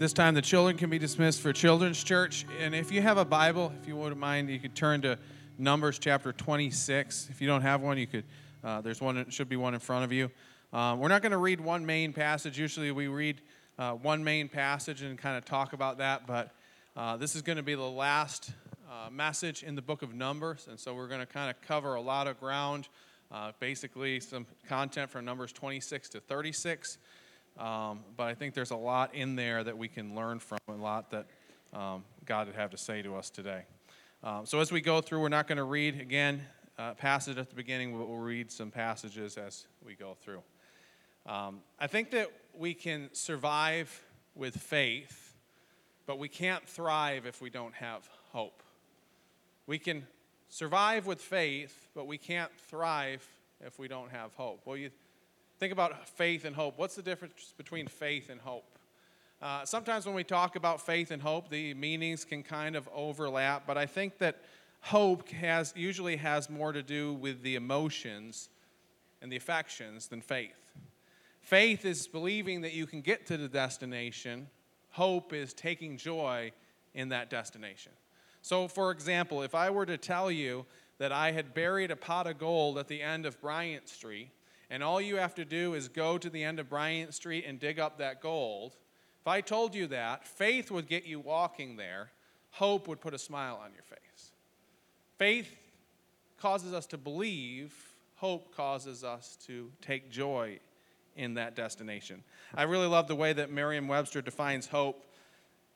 this time, the children can be dismissed for Children's Church. And if you have a Bible, if you wouldn't mind, you could turn to Numbers chapter 26. If you don't have one, you could. Uh, there's one. Should be one in front of you. Um, we're not going to read one main passage. Usually, we read uh, one main passage and kind of talk about that. But uh, this is going to be the last uh, message in the book of Numbers, and so we're going to kind of cover a lot of ground. Uh, basically, some content from Numbers 26 to 36. Um, but I think there's a lot in there that we can learn from, a lot that um, God would have to say to us today. Um, so as we go through, we're not going to read again uh, passage at the beginning, but we'll read some passages as we go through. Um, I think that we can survive with faith, but we can't thrive if we don't have hope. We can survive with faith, but we can't thrive if we don't have hope. Well, you Think about faith and hope. What's the difference between faith and hope? Uh, sometimes when we talk about faith and hope, the meanings can kind of overlap, but I think that hope has usually has more to do with the emotions and the affections than faith. Faith is believing that you can get to the destination. Hope is taking joy in that destination. So, for example, if I were to tell you that I had buried a pot of gold at the end of Bryant Street, and all you have to do is go to the end of Bryant Street and dig up that gold. If I told you that, faith would get you walking there, hope would put a smile on your face. Faith causes us to believe, hope causes us to take joy in that destination. I really love the way that Merriam-Webster defines hope.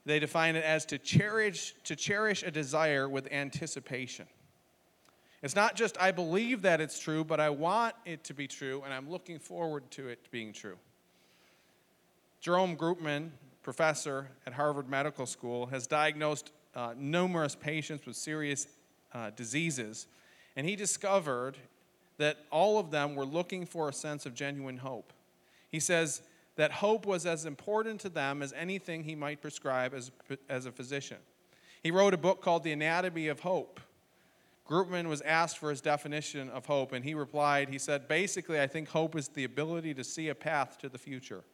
They define it as to cherish to cherish a desire with anticipation. It's not just I believe that it's true, but I want it to be true, and I'm looking forward to it being true. Jerome Groopman, professor at Harvard Medical School, has diagnosed uh, numerous patients with serious uh, diseases, and he discovered that all of them were looking for a sense of genuine hope. He says that hope was as important to them as anything he might prescribe as, as a physician. He wrote a book called The Anatomy of Hope Groopman was asked for his definition of hope, and he replied, he said, basically, I think hope is the ability to see a path to the future.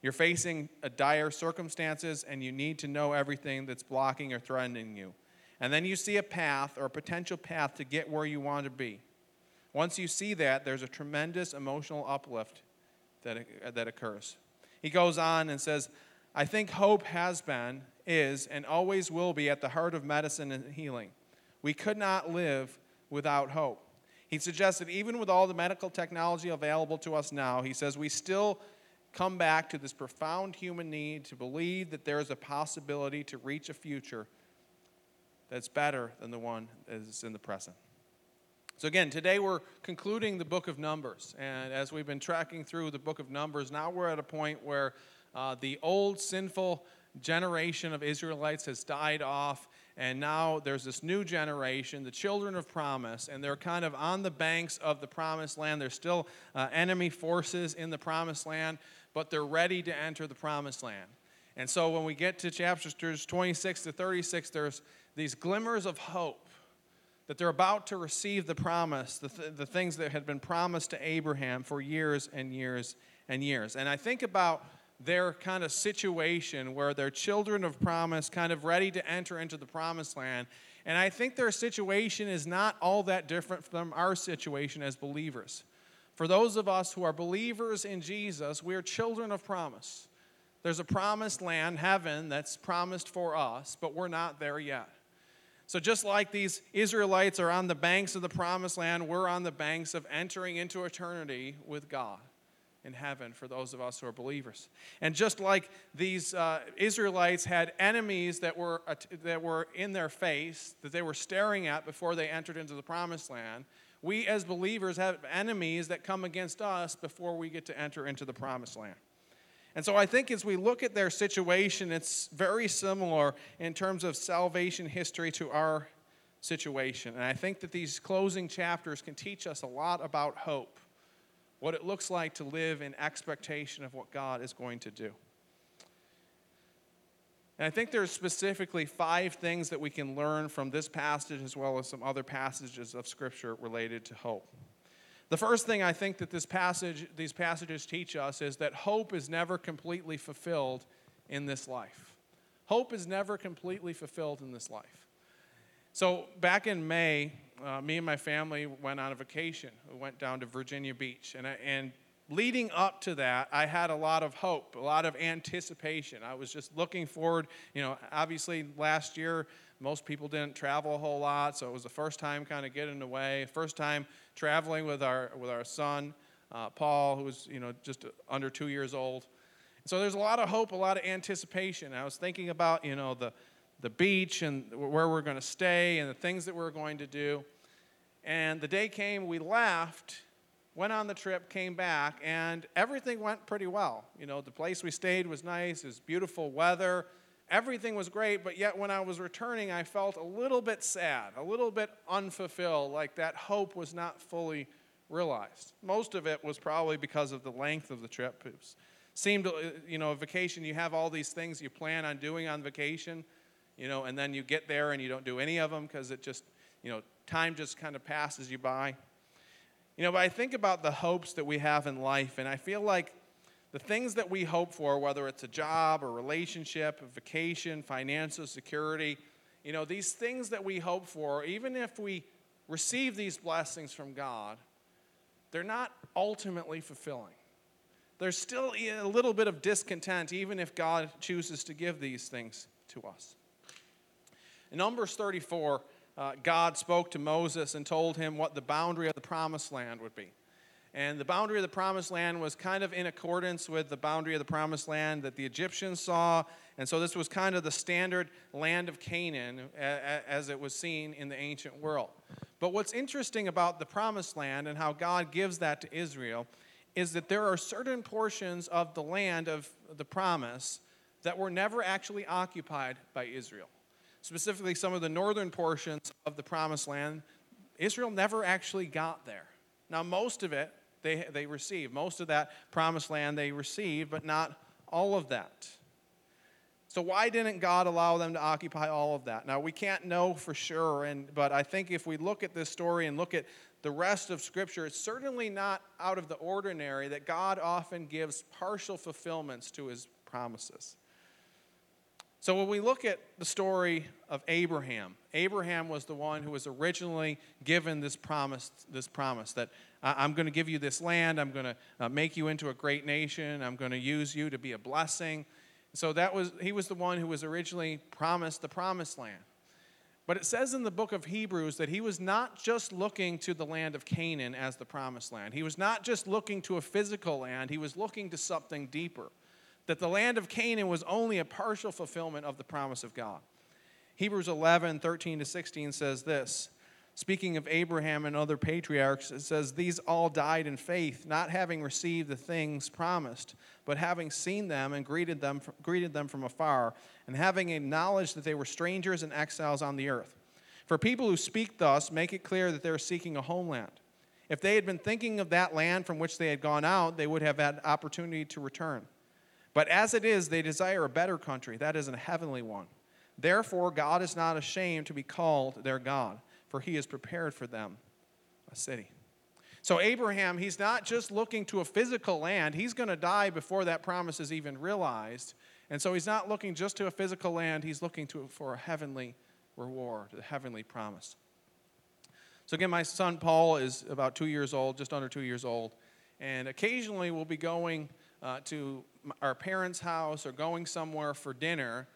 You're facing a dire circumstances, and you need to know everything that's blocking or threatening you. And then you see a path or a potential path to get where you want to be. Once you see that, there's a tremendous emotional uplift that, uh, that occurs. He goes on and says, I think hope has been, is, and always will be at the heart of medicine and healing. We could not live without hope. He suggests that even with all the medical technology available to us now, he says we still come back to this profound human need to believe that there is a possibility to reach a future that's better than the one that is in the present. So, again, today we're concluding the book of Numbers. And as we've been tracking through the book of Numbers, now we're at a point where uh, the old sinful generation of Israelites has died off and now there's this new generation, the children of promise, and they're kind of on the banks of the promised land. There's still uh, enemy forces in the promised land, but they're ready to enter the promised land. And so when we get to chapters 26 to 36, there's these glimmers of hope that they're about to receive the promise, the, th- the things that had been promised to Abraham for years and years and years. And I think about their kind of situation where they're children of promise, kind of ready to enter into the promised land. And I think their situation is not all that different from our situation as believers. For those of us who are believers in Jesus, we are children of promise. There's a promised land, heaven, that's promised for us, but we're not there yet. So, just like these Israelites are on the banks of the promised land, we're on the banks of entering into eternity with God in heaven for those of us who are believers. And just like these uh, Israelites had enemies that were, uh, that were in their face, that they were staring at before they entered into the promised land, we as believers have enemies that come against us before we get to enter into the promised land. And so I think as we look at their situation, it's very similar in terms of salvation history to our situation. And I think that these closing chapters can teach us a lot about hope what it looks like to live in expectation of what God is going to do. And I think there's specifically five things that we can learn from this passage as well as some other passages of Scripture related to hope. The first thing I think that this passage, these passages teach us is that hope is never completely fulfilled in this life. Hope is never completely fulfilled in this life. So, back in May, uh, me and my family went on a vacation. We went down to Virginia Beach. And, I, and leading up to that, I had a lot of hope, a lot of anticipation. I was just looking forward. You know, obviously, last year, most people didn't travel a whole lot, so it was the first time kind of getting away, first time traveling with our, with our son, uh, Paul, who was, you know, just under two years old. So there's a lot of hope, a lot of anticipation. I was thinking about, you know, the, the beach and where we're going to stay and the things that we're going to do. And the day came, we left, went on the trip, came back, and everything went pretty well. You know, the place we stayed was nice, it was beautiful weather, everything was great, but yet when I was returning, I felt a little bit sad, a little bit unfulfilled, like that hope was not fully realized. Most of it was probably because of the length of the trip. It was, seemed, uh, you know, a vacation, you have all these things you plan on doing on vacation, you know, and then you get there and you don't do any of them because it just, you know, time just kind of passes you by. You know, but I think about the hopes that we have in life, and I feel like the things that we hope for, whether it's a job, a relationship, a vacation, financial security, you know, these things that we hope for, even if we receive these blessings from God, they're not ultimately fulfilling. There's still a little bit of discontent, even if God chooses to give these things to us. In Numbers 34, uh, God spoke to Moses and told him what the boundary of the promised land would be. And the boundary of the promised land was kind of in accordance with the boundary of the promised land that the Egyptians saw. And so this was kind of the standard land of Canaan as it was seen in the ancient world. But what's interesting about the promised land and how God gives that to Israel is that there are certain portions of the land of the promise that were never actually occupied by Israel specifically some of the northern portions of the promised land, Israel never actually got there. Now, most of it they, they received. Most of that promised land they received, but not all of that. So, why didn't God allow them to occupy all of that? Now, we can't know for sure, and, but I think if we look at this story and look at the rest of Scripture, it's certainly not out of the ordinary that God often gives partial fulfillments to his promises. So when we look at the story of Abraham, Abraham was the one who was originally given this promise, this promise that I'm going to give you this land, I'm going to uh, make you into a great nation, I'm going to use you to be a blessing. So that was he was the one who was originally promised the promised land. But it says in the book of Hebrews that he was not just looking to the land of Canaan as the promised land. He was not just looking to a physical land, he was looking to something deeper that the land of Canaan was only a partial fulfillment of the promise of God. Hebrews 11, 13 to 16 says this. Speaking of Abraham and other patriarchs, it says, These all died in faith, not having received the things promised, but having seen them and greeted them, greeted them from afar, and having acknowledged that they were strangers and exiles on the earth. For people who speak thus make it clear that they're seeking a homeland. If they had been thinking of that land from which they had gone out, they would have had opportunity to return. But as it is, they desire a better country, that is, a heavenly one. Therefore, God is not ashamed to be called their God, for he has prepared for them a city. So, Abraham, he's not just looking to a physical land, he's going to die before that promise is even realized. And so, he's not looking just to a physical land, he's looking to, for a heavenly reward, a heavenly promise. So, again, my son Paul is about two years old, just under two years old, and occasionally we'll be going uh, to our parents' house or going somewhere for dinner,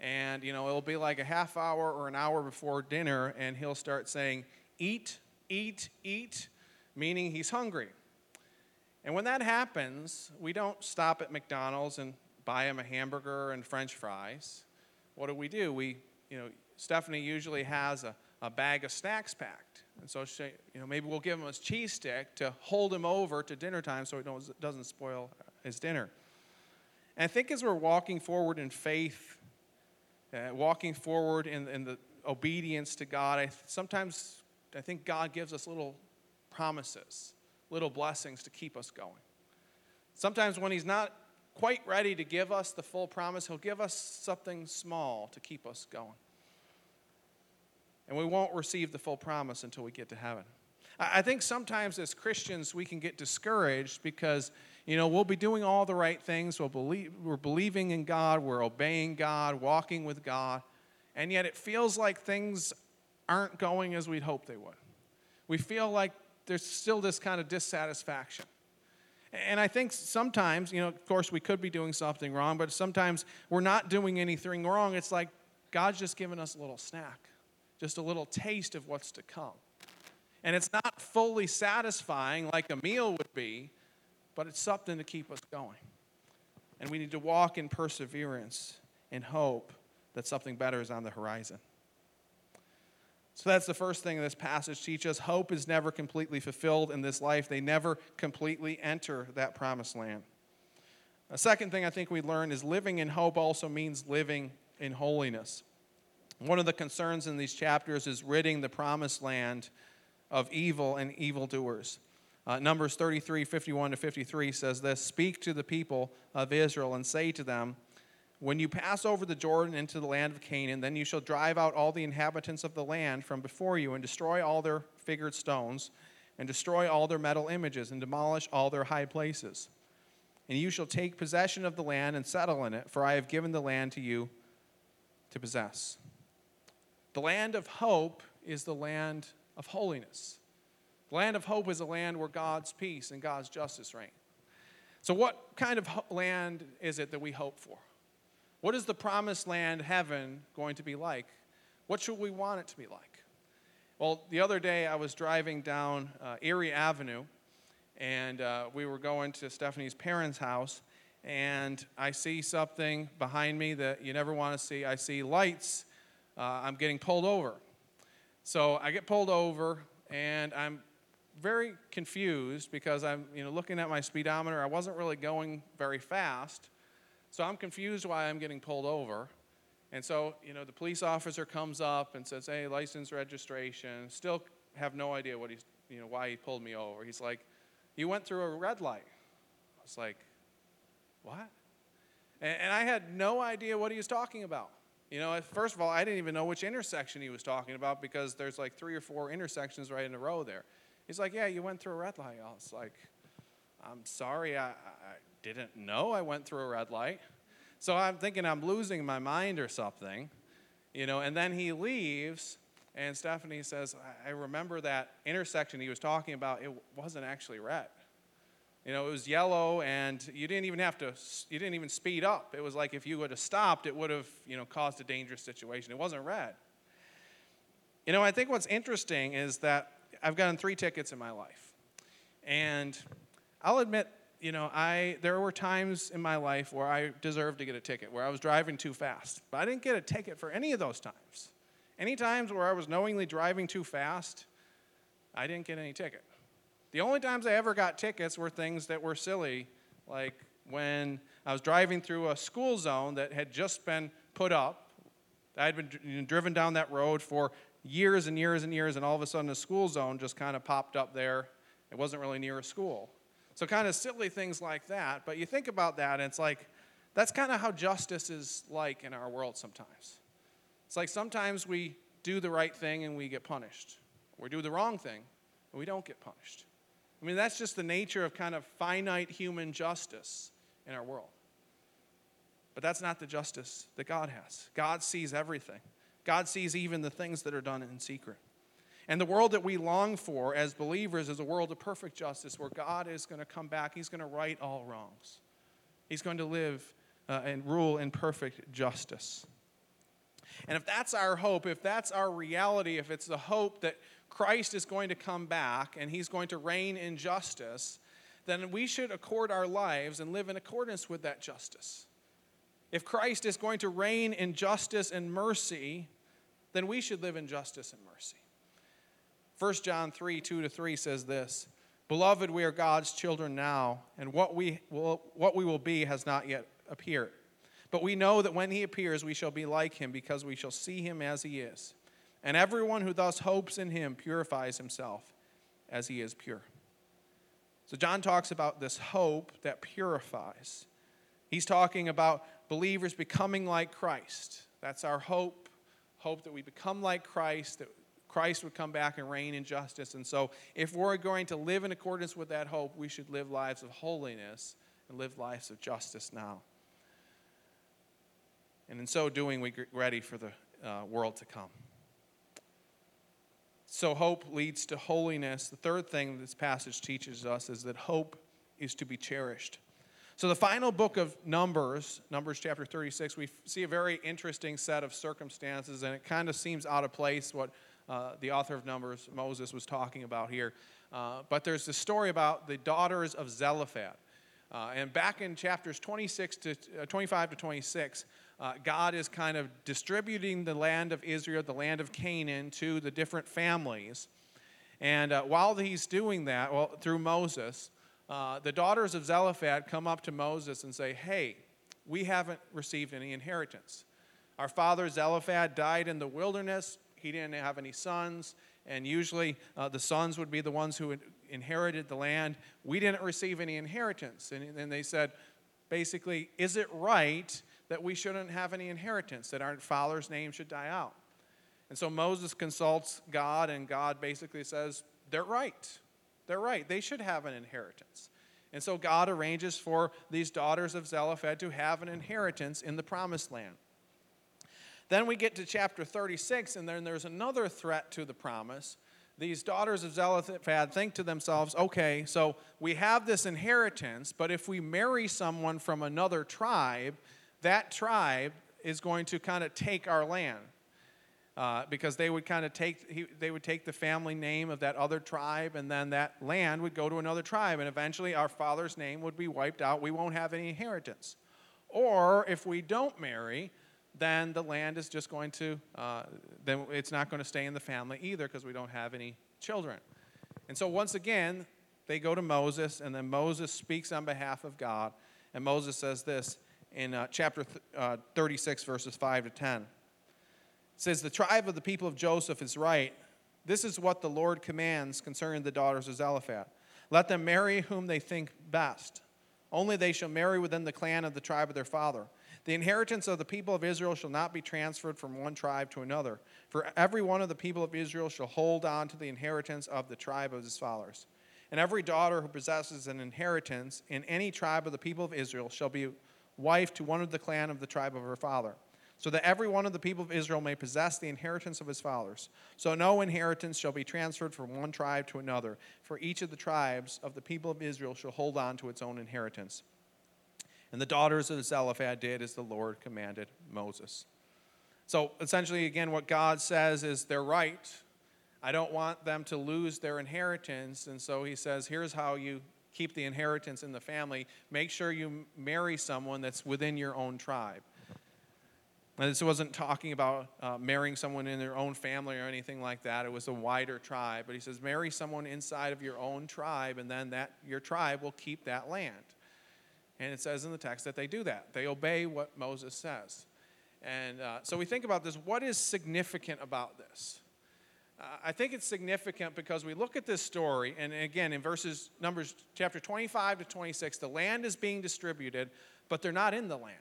and you know it'll be like a half hour or an hour before dinner, and he'll start saying, "Eat, eat, eat," meaning he's hungry. And when that happens, we don't stop at McDonald's and buy him a hamburger and French fries. What do we do? We, you know, Stephanie usually has a, a bag of snacks packed. And so, she, you know, maybe we'll give him a cheese stick to hold him over to dinner time so he doesn't spoil his dinner. And I think as we're walking forward in faith, uh, walking forward in, in, the obedience to God, I, sometimes I think God gives us little promises, little blessings to keep us going. Sometimes when He's not quite ready to give us the full promise, He'll give us something small to keep us going. And we won't receive the full promise until we get to heaven. I think sometimes as Christians we can get discouraged because you know we'll be doing all the right things. We'll believe, we're believing in God. We're obeying God, walking with God, and yet it feels like things aren't going as we'd hoped they would. We feel like there's still this kind of dissatisfaction. And I think sometimes, you know, of course, we could be doing something wrong, but sometimes we're not doing anything wrong. It's like God's just given us a little snack, just a little taste of what's to come. And it's not fully satisfying like a meal would be, but it's something to keep us going. And we need to walk in perseverance and hope that something better is on the horizon. So that's the first thing this passage teaches. Hope is never completely fulfilled in this life. They never completely enter that promised land. A second thing I think we learn is living in hope also means living in holiness. One of the concerns in these chapters is ridding the promised land of evil and evildoers. Uh, Numbers 33, 51 to 53 says this Speak to the people of Israel and say to them, when you pass over the Jordan into the land of Canaan, then you shall drive out all the inhabitants of the land from before you and destroy all their figured stones and destroy all their metal images and demolish all their high places. And you shall take possession of the land and settle in it, for I have given the land to you to possess. The land of hope is the land of holiness. The land of hope is a land where God's peace and God's justice reign. So, what kind of land is it that we hope for? What is the promised land, heaven, going to be like? What should we want it to be like? Well, the other day I was driving down uh, Erie Avenue, and uh, we were going to Stephanie's parents' house, and I see something behind me that you never want to see. I see lights. Uh, I'm getting pulled over. So I get pulled over, and I'm very confused because I'm you know, looking at my speedometer. I wasn't really going very fast. So I'm confused why I'm getting pulled over. And so, you know, the police officer comes up and says, "Hey, license registration." Still have no idea what he's, you know, why he pulled me over. He's like, "You went through a red light." I was like, "What?" And, and I had no idea what he was talking about. You know, first of all, I didn't even know which intersection he was talking about because there's like three or four intersections right in a row there. He's like, "Yeah, you went through a red light." I was like, "I'm sorry, I, I didn't know I went through a red light. So I'm thinking I'm losing my mind or something, you know, and then he leaves, and Stephanie says, I remember that intersection he was talking about, it wasn't actually red. You know, it was yellow, and you didn't even have to, you didn't even speed up. It was like if you would have stopped, it would have, you know, caused a dangerous situation. It wasn't red. You know, I think what's interesting is that I've gotten three tickets in my life. And I'll admit, you know, I there were times in my life where I deserved to get a ticket, where I was driving too fast. But I didn't get a ticket for any of those times. Any times where I was knowingly driving too fast, I didn't get any ticket. The only times I ever got tickets were things that were silly, like when I was driving through a school zone that had just been put up. I had been driven down that road for years and years and years, and all of a sudden a school zone just kind of popped up there. It wasn't really near a school. So, kind of silly things like that. But you think about that, and it's like, that's kind of how justice is like in our world sometimes. It's like sometimes we do the right thing and we get punished, we do the wrong thing and we don't get punished. I mean, that's just the nature of kind of finite human justice in our world. But that's not the justice that God has. God sees everything, God sees even the things that are done in secret. And the world that we long for as believers is a world of perfect justice where God is going to come back. He's going to right all wrongs. He's going to live uh, and rule in perfect justice. And if that's our hope, if that's our reality, if it's the hope that Christ is going to come back and he's going to reign in justice, then we should accord our lives and live in accordance with that justice. If Christ is going to reign in justice and mercy, then we should live in justice and mercy. 1 John 3 2 to 3 says this Beloved, we are God's children now, and what we, will, what we will be has not yet appeared. But we know that when he appears, we shall be like him, because we shall see him as he is. And everyone who thus hopes in him purifies himself as he is pure. So, John talks about this hope that purifies. He's talking about believers becoming like Christ. That's our hope. Hope that we become like Christ, that Christ would come back and reign in justice. And so, if we're going to live in accordance with that hope, we should live lives of holiness and live lives of justice now. And in so doing, we get ready for the uh, world to come. So, hope leads to holiness. The third thing this passage teaches us is that hope is to be cherished. So, the final book of Numbers, Numbers chapter 36, we see a very interesting set of circumstances, and it kind of seems out of place what uh, the author of Numbers, Moses, was talking about here. Uh, but there's this story about the daughters of Zelophehad. Uh, and back in chapters 26 to uh, 25 to 26, uh, God is kind of distributing the land of Israel, the land of Canaan, to the different families. And uh, while he's doing that, well, through Moses, uh, the daughters of Zelophehad come up to Moses and say, Hey, we haven't received any inheritance. Our father Zelophehad died in the wilderness. He didn't have any sons, and usually uh, the sons would be the ones who inherited the land. We didn't receive any inheritance. And then they said, basically, is it right that we shouldn't have any inheritance, that our father's name should die out? And so Moses consults God, and God basically says, they're right. They're right. They should have an inheritance. And so God arranges for these daughters of Zelophehad to have an inheritance in the promised land. Then we get to chapter 36, and then there's another threat to the promise. These daughters of Zelophehad think to themselves, okay, so we have this inheritance, but if we marry someone from another tribe, that tribe is going to kind of take our land uh, because they would kind of take he, they would take the family name of that other tribe and then that land would go to another tribe and eventually our father's name would be wiped out. We won't have any inheritance. Or if we don't marry then the land is just going to uh, then it's not going to stay in the family either because we don't have any children and so once again they go to moses and then moses speaks on behalf of god and moses says this in uh, chapter th- uh, 36 verses 5 to 10 says, The tribe of the people of Joseph is right. This is what the Lord commands concerning the daughters of Zelophehad. Let them marry whom they think best. Only they shall marry within the clan of the tribe of their father. The inheritance of the people of Israel shall not be transferred from one tribe to another, for every one of the people of Israel shall hold on to the inheritance of the tribe of his fathers. And every daughter who possesses an inheritance in any tribe of the people of Israel shall be wife to one of the clan of the tribe of her father so that every one of the people of Israel may possess the inheritance of his fathers. So no inheritance shall be transferred from one tribe to another, for each of the tribes of the people of Israel shall hold on to its own inheritance. And the daughters of Zelophehad did as the Lord commanded Moses. So essentially, again, what God says is they're right. I don't want them to lose their inheritance. And so he says, here's how you keep the inheritance in the family. Make sure you marry someone that's within your own tribe. And this wasn't talking about uh, marrying someone in their own family or anything like that. It was a wider tribe. But he says, marry someone inside of your own tribe, and then that your tribe will keep that land. And it says in the text that they do that. They obey what Moses says. And uh, so we think about this. What is significant about this? Uh, I think it's significant because we look at this story, and again, in verses, Numbers chapter 25 to 26, the land is being distributed, but they're not in the land.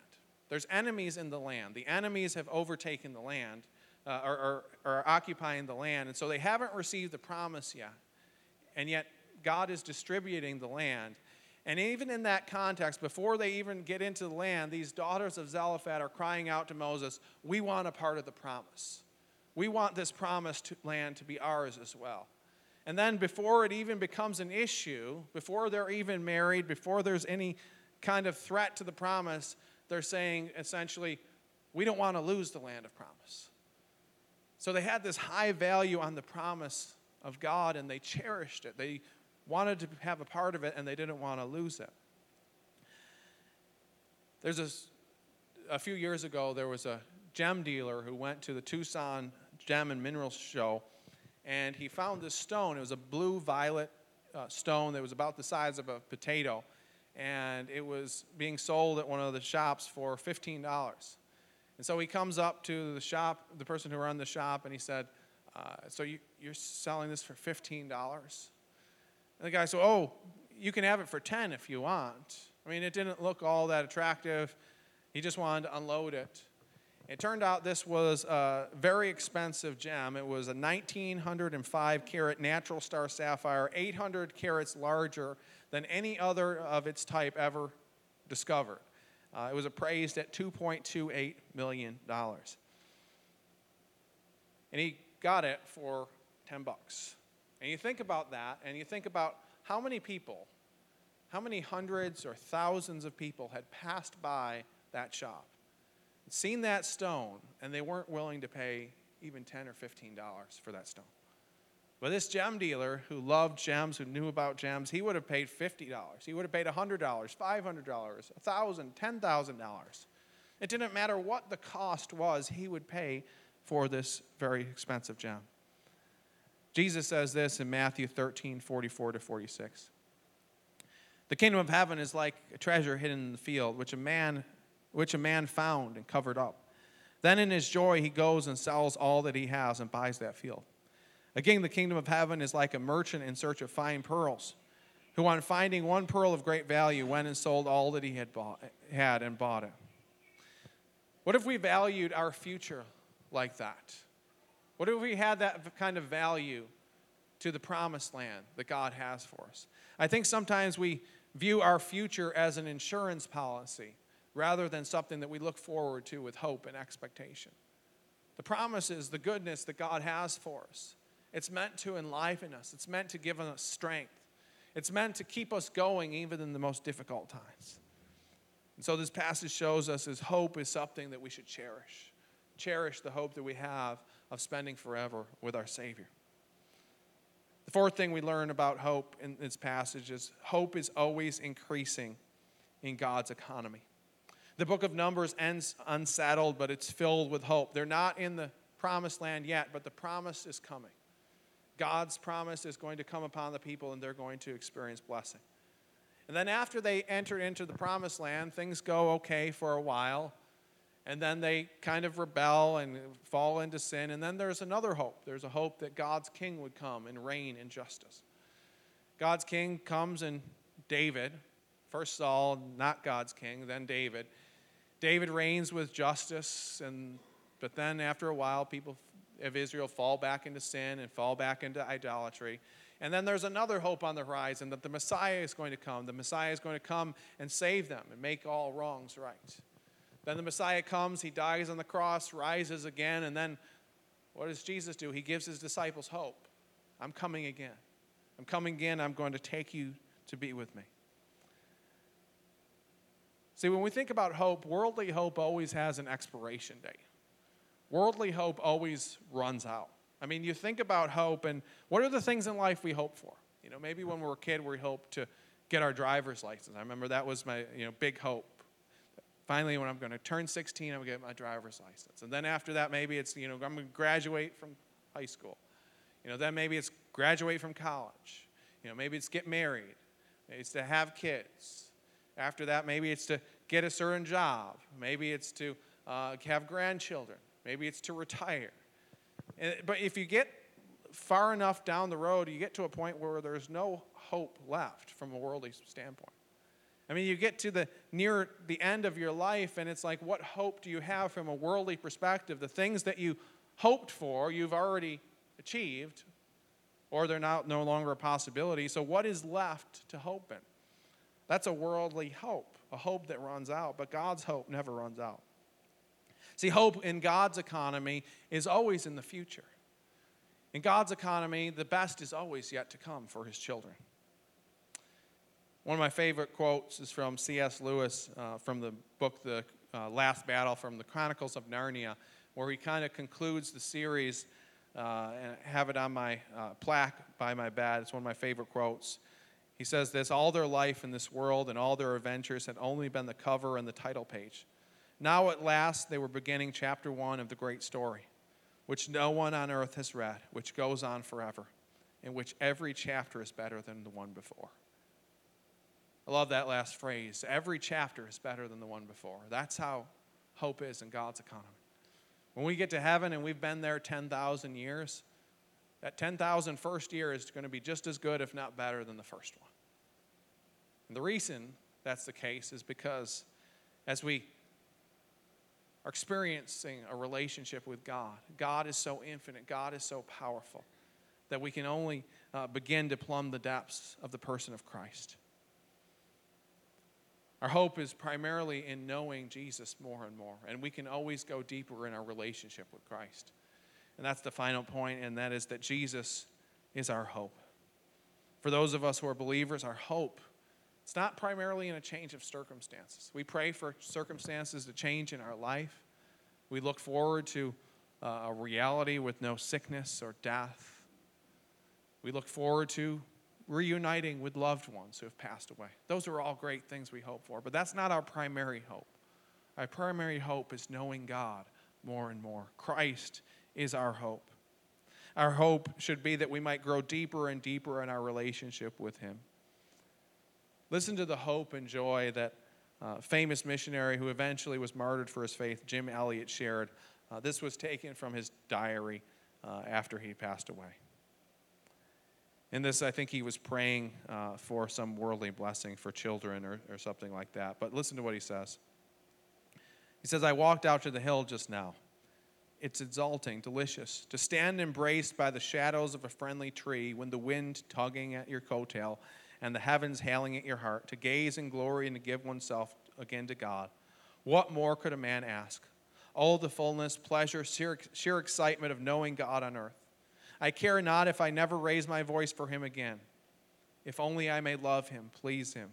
There's enemies in the land. The enemies have overtaken the land uh, or, or, or occupying the land. And so they haven't received the promise yet. And yet, God is distributing the land. And even in that context, before they even get into the land, these daughters of Zelophehad are crying out to Moses, We want a part of the promise. We want this promised land to be ours as well. And then, before it even becomes an issue, before they're even married, before there's any kind of threat to the promise, they're saying essentially, we don't want to lose the land of promise. So they had this high value on the promise of God and they cherished it. They wanted to have a part of it and they didn't want to lose it. There's a, a few years ago, there was a gem dealer who went to the Tucson Gem and Mineral Show and he found this stone. It was a blue violet uh, stone that was about the size of a potato and it was being sold at one of the shops for $15. And so he comes up to the shop, the person who ran the shop, and he said, uh, So you, are selling this for $15? And the guy said, Oh, you can have it for 10 if you want. I mean, it didn't look all that attractive. He just wanted to unload it. It turned out this was a very expensive gem. It was a 1905 carat natural star sapphire, 800 carats larger than any other of its type ever discovered. Uh, it was appraised at $2.28 million. And he got it for 10 bucks. And you think about that, and you think about how many people, how many hundreds or thousands of people had passed by that shop seen that stone, and they weren't willing to pay even 10 or 15 dollars for that stone. But this gem dealer who loved gems, who knew about gems, he would have paid $50. He would have paid $100, $500, $1,000, $10,000. It didn't matter what the cost was, he would pay for this very expensive gem. Jesus says this in Matthew 13, 44 to 46. The kingdom of heaven is like a treasure hidden in the field, which a man which a man found and covered up. Then in his joy, he goes and sells all that he has and buys that field. Again, the kingdom of heaven is like a merchant in search of fine pearls, who, on finding one pearl of great value, went and sold all that he had, bought, had and bought it. What if we valued our future like that? What if we had that kind of value to the promised land that God has for us? I think sometimes we view our future as an insurance policy rather than something that we look forward to with hope and expectation. The promise is the goodness that God has for us. It's meant to enliven us, it's meant to give us strength, it's meant to keep us going even in the most difficult times. And so, this passage shows us is hope is something that we should cherish. Cherish the hope that we have of spending forever with our Savior. The fourth thing we learn about hope in this passage is hope is always increasing in God's economy. The book of Numbers ends unsettled, but it's filled with hope. They're not in the promised land yet, but the promise is coming. God's promise is going to come upon the people, and they're going to experience blessing. And then after they enter into the promised land, things go okay for a while. And then they kind of rebel and fall into sin. And then there's another hope. There's a hope that God's king would come and reign in justice. God's king comes in David. First Saul, not God's king, then David. David reigns with justice, and, but then after a while, people of Israel fall back into sin and fall back into idolatry. And then there's another hope on the horizon that the Messiah is going to come. The Messiah is going to come and save them and make all wrongs right. Then the Messiah comes, he dies on the cross, rises again, and then what does Jesus do? He gives his disciples hope. I'm coming again. I'm coming again. I'm going to take you to be with me. See, when we think about hope, worldly hope always has an expiration date. Worldly hope always runs out. I mean, you think about hope, and what are the things in life we hope for? You know, maybe when we were a kid, we hoped to get our driver's license. I remember that was my you know big hope. Finally, when I'm going to turn 16, I'm going to get my driver's license. And then after that, maybe it's you know I'm going to graduate from high school. You know, then maybe it's graduate from college. You know, maybe it's get married. Maybe it's to have kids. After that, maybe it's to get a certain job. Maybe it's to uh, have grandchildren. Maybe it's to retire. And, but if you get far enough down the road, you get to a point where there's no hope left from a worldly standpoint. I mean, you get to the near the end of your life, and it's like, what hope do you have from a worldly perspective? The things that you hoped for, you've already achieved, or they're now no longer a possibility. So, what is left to hope in? That's a worldly hope, a hope that runs out, but God's hope never runs out. See, hope in God's economy is always in the future. In God's economy, the best is always yet to come for his children. One of my favorite quotes is from C.S. Lewis uh, from the book The uh, Last Battle from the Chronicles of Narnia, where he kind of concludes the series uh, and I have it on my uh, plaque by my bed. It's one of my favorite quotes. He says this All their life in this world and all their adventures had only been the cover and the title page. Now, at last, they were beginning chapter one of the great story, which no one on earth has read, which goes on forever, in which every chapter is better than the one before. I love that last phrase. Every chapter is better than the one before. That's how hope is in God's economy. When we get to heaven and we've been there 10,000 years, that 10,000 first year is going to be just as good, if not better, than the first one. And the reason that's the case is because as we are experiencing a relationship with God. God is so infinite, God is so powerful that we can only uh, begin to plumb the depths of the person of Christ. Our hope is primarily in knowing Jesus more and more, and we can always go deeper in our relationship with Christ. And that's the final point, and that is that Jesus is our hope. For those of us who are believers, our hope it's not primarily in a change of circumstances. We pray for circumstances to change in our life. We look forward to uh, a reality with no sickness or death. We look forward to reuniting with loved ones who have passed away. Those are all great things we hope for, but that's not our primary hope. Our primary hope is knowing God more and more. Christ is our hope. Our hope should be that we might grow deeper and deeper in our relationship with Him. Listen to the hope and joy that uh, famous missionary who eventually was martyred for his faith, Jim Elliot, shared. Uh, this was taken from his diary uh, after he passed away. In this, I think he was praying uh, for some worldly blessing for children or, or something like that. But listen to what he says. He says, I walked out to the hill just now. It's exalting, delicious, to stand embraced by the shadows of a friendly tree when the wind tugging at your coattail and the heavens hailing at your heart, to gaze in glory and to give oneself again to God. What more could a man ask? All the fullness, pleasure, sheer, sheer excitement of knowing God on earth. I care not if I never raise my voice for him again. If only I may love him, please him.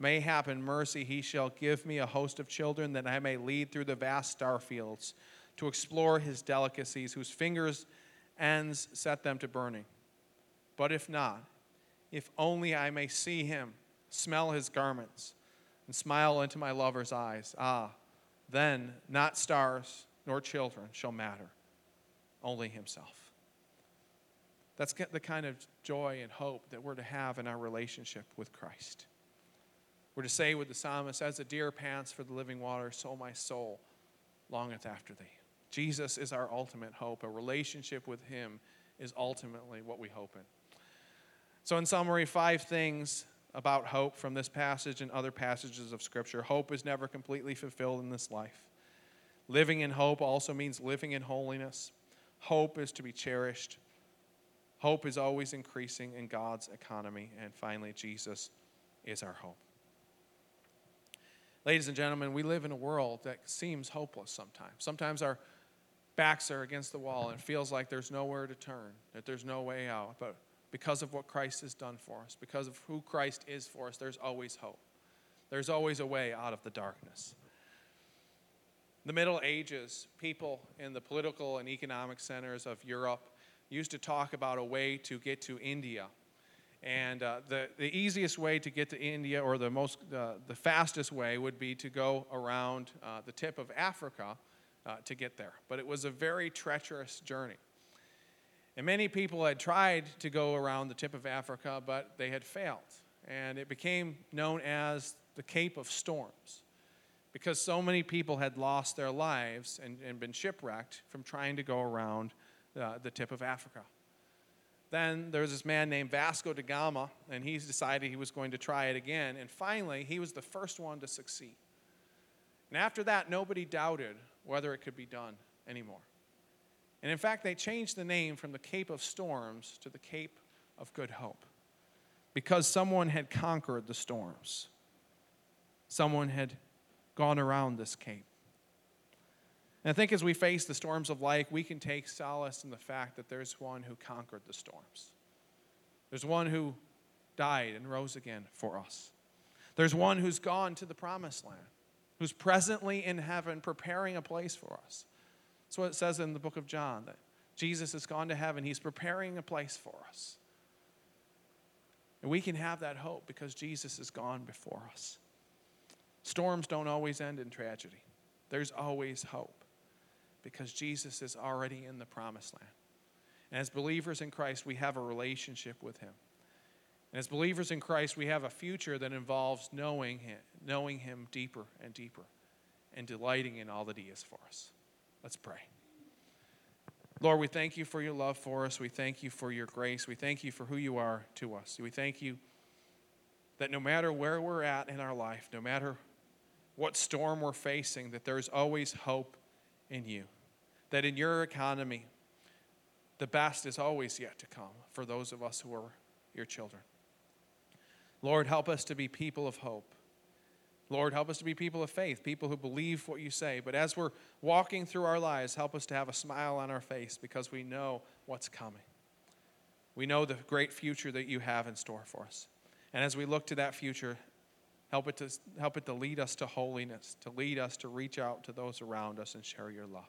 Mayhap in mercy he shall give me a host of children that I may lead through the vast star fields to explore his delicacies, whose fingers' ends set them to burning. But if not, if only I may see him, smell his garments, and smile into my lover's eyes, ah, then not stars nor children shall matter, only himself. That's the kind of joy and hope that we're to have in our relationship with Christ. We're to say with the psalmist, As the deer pants for the living water, so my soul longeth after thee. Jesus is our ultimate hope. A relationship with him is ultimately what we hope in. So, in summary, five things about hope from this passage and other passages of Scripture. Hope is never completely fulfilled in this life. Living in hope also means living in holiness. Hope is to be cherished. Hope is always increasing in God's economy. And finally, Jesus is our hope. Ladies and gentlemen, we live in a world that seems hopeless sometimes. Sometimes our backs are against the wall and it feels like there's nowhere to turn, that there's no way out. But because of what Christ has done for us, because of who Christ is for us, there's always hope. There's always a way out of the darkness. The Middle Ages, people in the political and economic centers of Europe used to talk about a way to get to India. And uh, the, the easiest way to get to India, or the, most, uh, the fastest way, would be to go around uh, the tip of Africa uh, to get there. But it was a very treacherous journey. And many people had tried to go around the tip of Africa, but they had failed. And it became known as the Cape of Storms because so many people had lost their lives and, and been shipwrecked from trying to go around uh, the tip of Africa. Then there was this man named Vasco da Gama, and he decided he was going to try it again. And finally, he was the first one to succeed. And after that, nobody doubted whether it could be done anymore. And in fact, they changed the name from the Cape of Storms to the Cape of Good Hope because someone had conquered the storms. Someone had gone around this cape. And I think as we face the storms of life, we can take solace in the fact that there's one who conquered the storms. There's one who died and rose again for us. There's one who's gone to the promised land, who's presently in heaven preparing a place for us. That's what it says in the book of John that Jesus has gone to heaven, he's preparing a place for us. And we can have that hope because Jesus has gone before us. Storms don't always end in tragedy, there's always hope because Jesus is already in the promised land. And as believers in Christ, we have a relationship with Him. And as believers in Christ, we have a future that involves knowing Him, knowing Him deeper and deeper, and delighting in all that He is for us. Let's pray. Lord, we thank you for your love for us. We thank you for your grace. We thank you for who you are to us. We thank you that no matter where we're at in our life, no matter what storm we're facing, that there's always hope in you. That in your economy, the best is always yet to come for those of us who are your children. Lord, help us to be people of hope. Lord, help us to be people of faith, people who believe what you say. But as we're walking through our lives, help us to have a smile on our face because we know what's coming. We know the great future that you have in store for us. And as we look to that future, help it to, help it to lead us to holiness, to lead us to reach out to those around us and share your love.